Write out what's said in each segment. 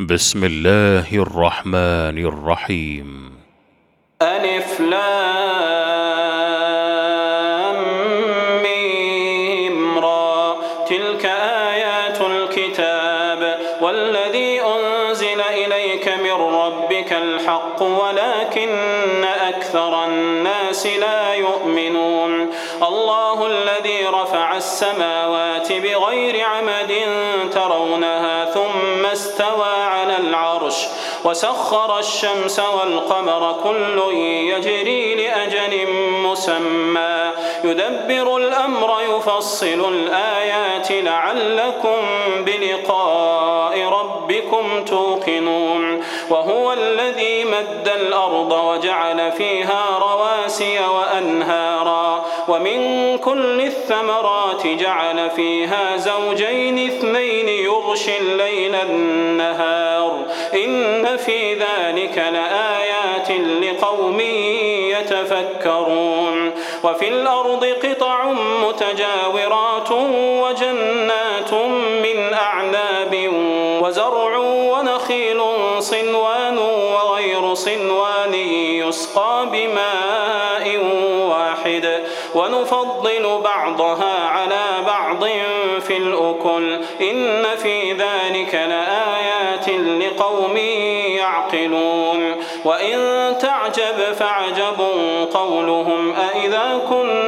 بسم الله الرحمن الرحيم. ألف لام ميم را. تلك آيات الكتاب والذي أنزل إليك من ربك الحق ولكن أكثر الناس لا يؤمنون. الله الذي رفع السماوات بغير عمد ترونها ثم استوى وسخر الشمس والقمر كل يجري لأجل مسمى. يدبر الأمر يفصل الآيات لعلكم بلقاء ربكم توقنون. وهو الذي مد الأرض وجعل فيها رواسي وأنهارا ومن كل الثمرات جعل فيها زوجين اثنين يغشي الليل النهار. إن في ذلك لآيات لقوم يتفكرون. وفي الأرض قطع متجاورات وجنات من أعناب وزرع ونخيل صنوان وغير صنوان يسقى بماء واحد. ونفضل بعضها على بعض في الأكل. إن في ذلك لآيات لقوم يعقلون. وإن تعجب فعجب قولهم أئذا كنا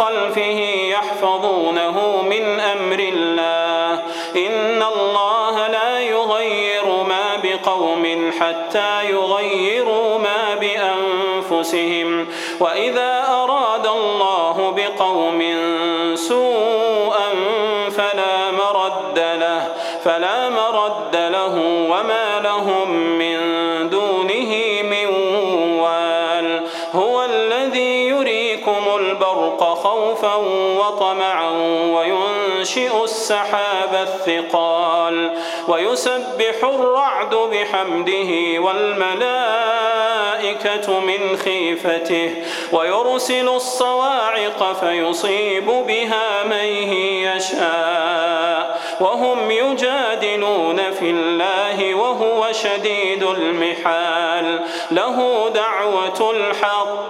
خلفه يحفظونه من أمر الله. إن الله لا يغير ما بقوم حتى يغيروا ما بأنفسهم. وإذا أراد الله بقوم سوءا فلا مرد له فلا مرد له وما لهم البرق خوفا وطمعا وينشئ السحاب الثقال ويسبح الرعد بحمده والملائكة من خيفته ويرسل الصواعق فيصيب بها من يشاء وهم يجادلون في الله وهو شديد المحال له دعوة الحق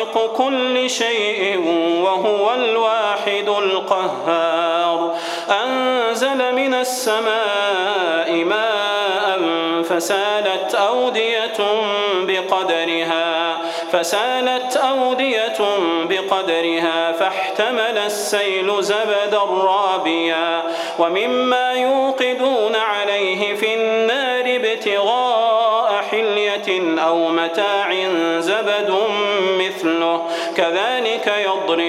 خالق كل شيء وهو الواحد القهار. أنزل من السماء ماء فسالت أودية بقدرها فسالت أودية بقدرها فاحتمل السيل زبدا رابيا ومما يوقدون عليه في النار ابتغاء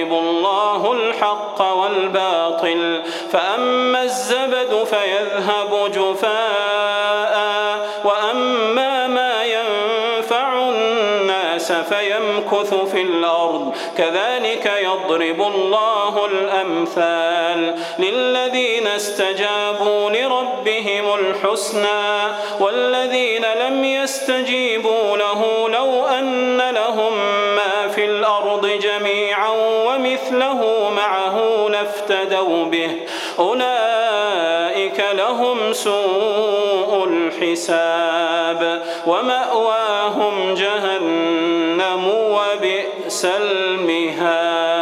يضرب الله الحق والباطل فأما الزبد فيذهب جفاء وأما ما ينفع الناس فيمكث في الأرض كذلك يضرب الله الأمثال للذين استجابوا لربهم الحسنى والذين لم يستجيبوا له لو أن ومثله معه لافتدوا به. أولئك لهم سوء الحساب. ومأواهم جهنم وبئس المهاد.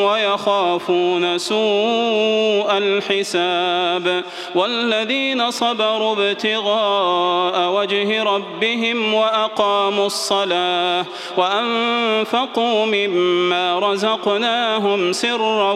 ويخافون سوء الحساب والذين صبروا ابتغاء وجه ربهم وأقاموا الصلاة وأنفقوا مما رزقناهم سرا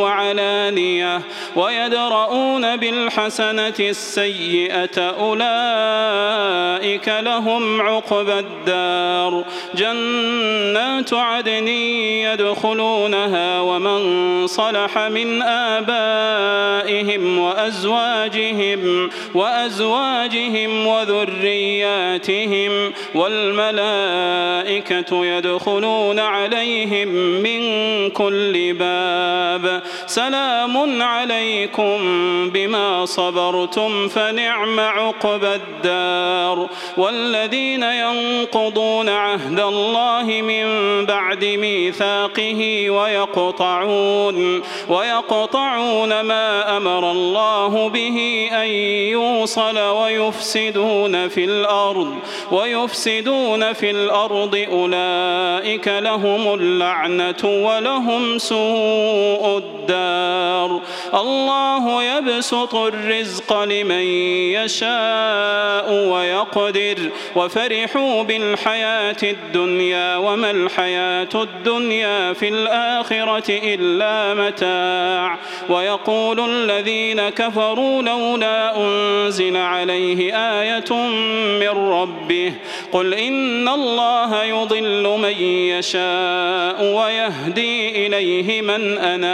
وعلانية ويدرؤون بالحسنة السيئة أولئك لهم عقبى الدار جنات عدن يدخلونها ومن صلح من آبائهم وأزواجهم وأزواجهم وذرياتهم والملائكة يدخلون عليهم من كل باب سلام عليكم بما صبرتم فنعم عقبى الدار. والذين ينقضون عهد الله من بعد ميثاقه ويقطعون ويقطعون ما أمر الله به أن يوصل ويفسدون في الأرض ويفسدون في الأرض أولئك لهم اللعنة ولهم سوء الدار. الله يبسط الرزق لمن يشاء ويقدر. وفرحوا بالحياة الدنيا وما الحياة الدنيا في الآخرة إلا متاع. ويقول الذين كفروا لولا أنزل عليه آية من ربه. قل إن الله يضل من يشاء ويهدي إليه من أناب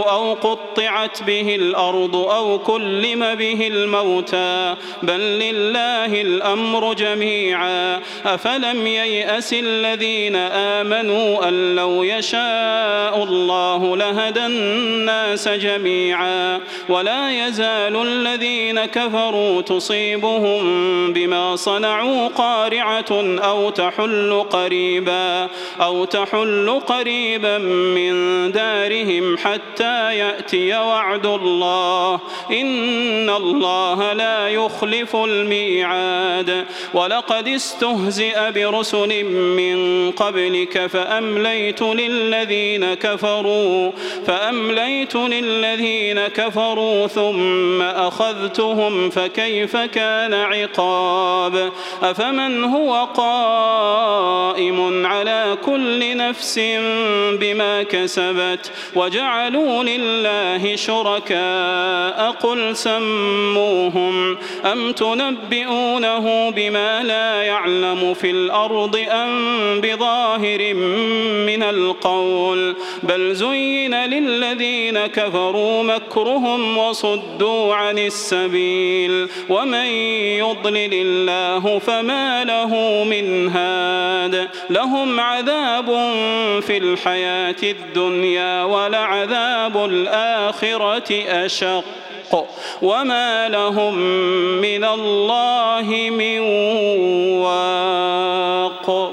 أو قطعت به الأرض أو كلم به الموتى بل لله الأمر جميعا. أفلم ييأس الذين آمنوا أن لو يشاء الله لهدى الناس جميعا. ولا يزال الذين كفروا تصيبهم بما صنعوا قارعة أو تحل قريبا أو تحل قريبا من دارهم حتى يأتي وعد الله. إن الله لا يخلف الميعاد. ولقد استهزئ برسل من قبلك فأمليت للذين كفروا فأمليت للذين كفروا ثم أخذتهم فكيف كان عقاب؟ أفمن هو قائم على كل نفس بما كسبت؟ وجعلوا لله شركاء قل سموهم أم تنبئونه بما لا يعلم في الأرض أم بظاهر من القول بل زين للذين كفروا مكرهم وصدوا عن السبيل ومن يضلل الله فما له من هاد لهم عذاب في الحياة الدنيا ولعذاب الآخرة أشق وما لهم من الله من واق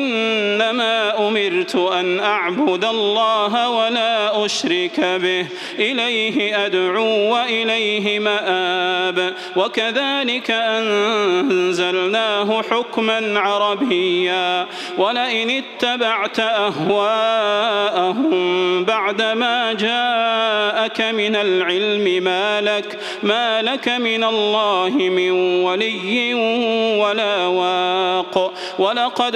إنما أمرت أن أعبد الله ولا أشرك به. إليه أدعو وإليه مآب. وكذلك أنزلناه حكما عربيا. ولئن اتبعت أهواءهم بعدما جاءك من العلم ما لك ما لك من الله من ولي ولا واق. ولقد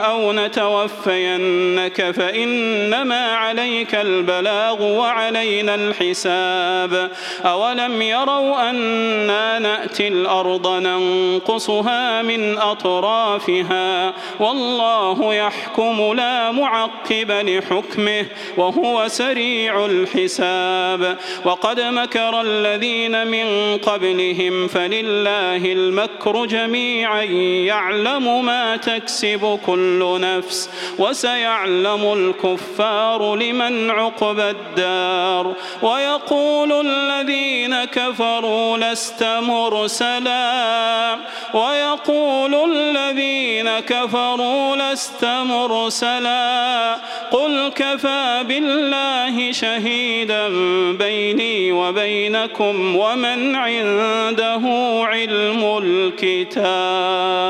أو نتوفينك فإنما عليك البلاغ وعلينا الحساب. أولم يروا أنا نأتي الأرض ننقصها من أطرافها؟ والله يحكم لا معقب لحكمه وهو سريع الحساب. وقد مكر الذين من قبلهم فلله المكر جميعا يعلم ما تكسب كل نفس وسيعلم الكفار لمن عقب الدار ويقول الذين كفروا لست مرسلا ويقول الذين كفروا لست مرسلا قل كفى بالله شهيدا بيني وبينكم ومن عنده علم الكتاب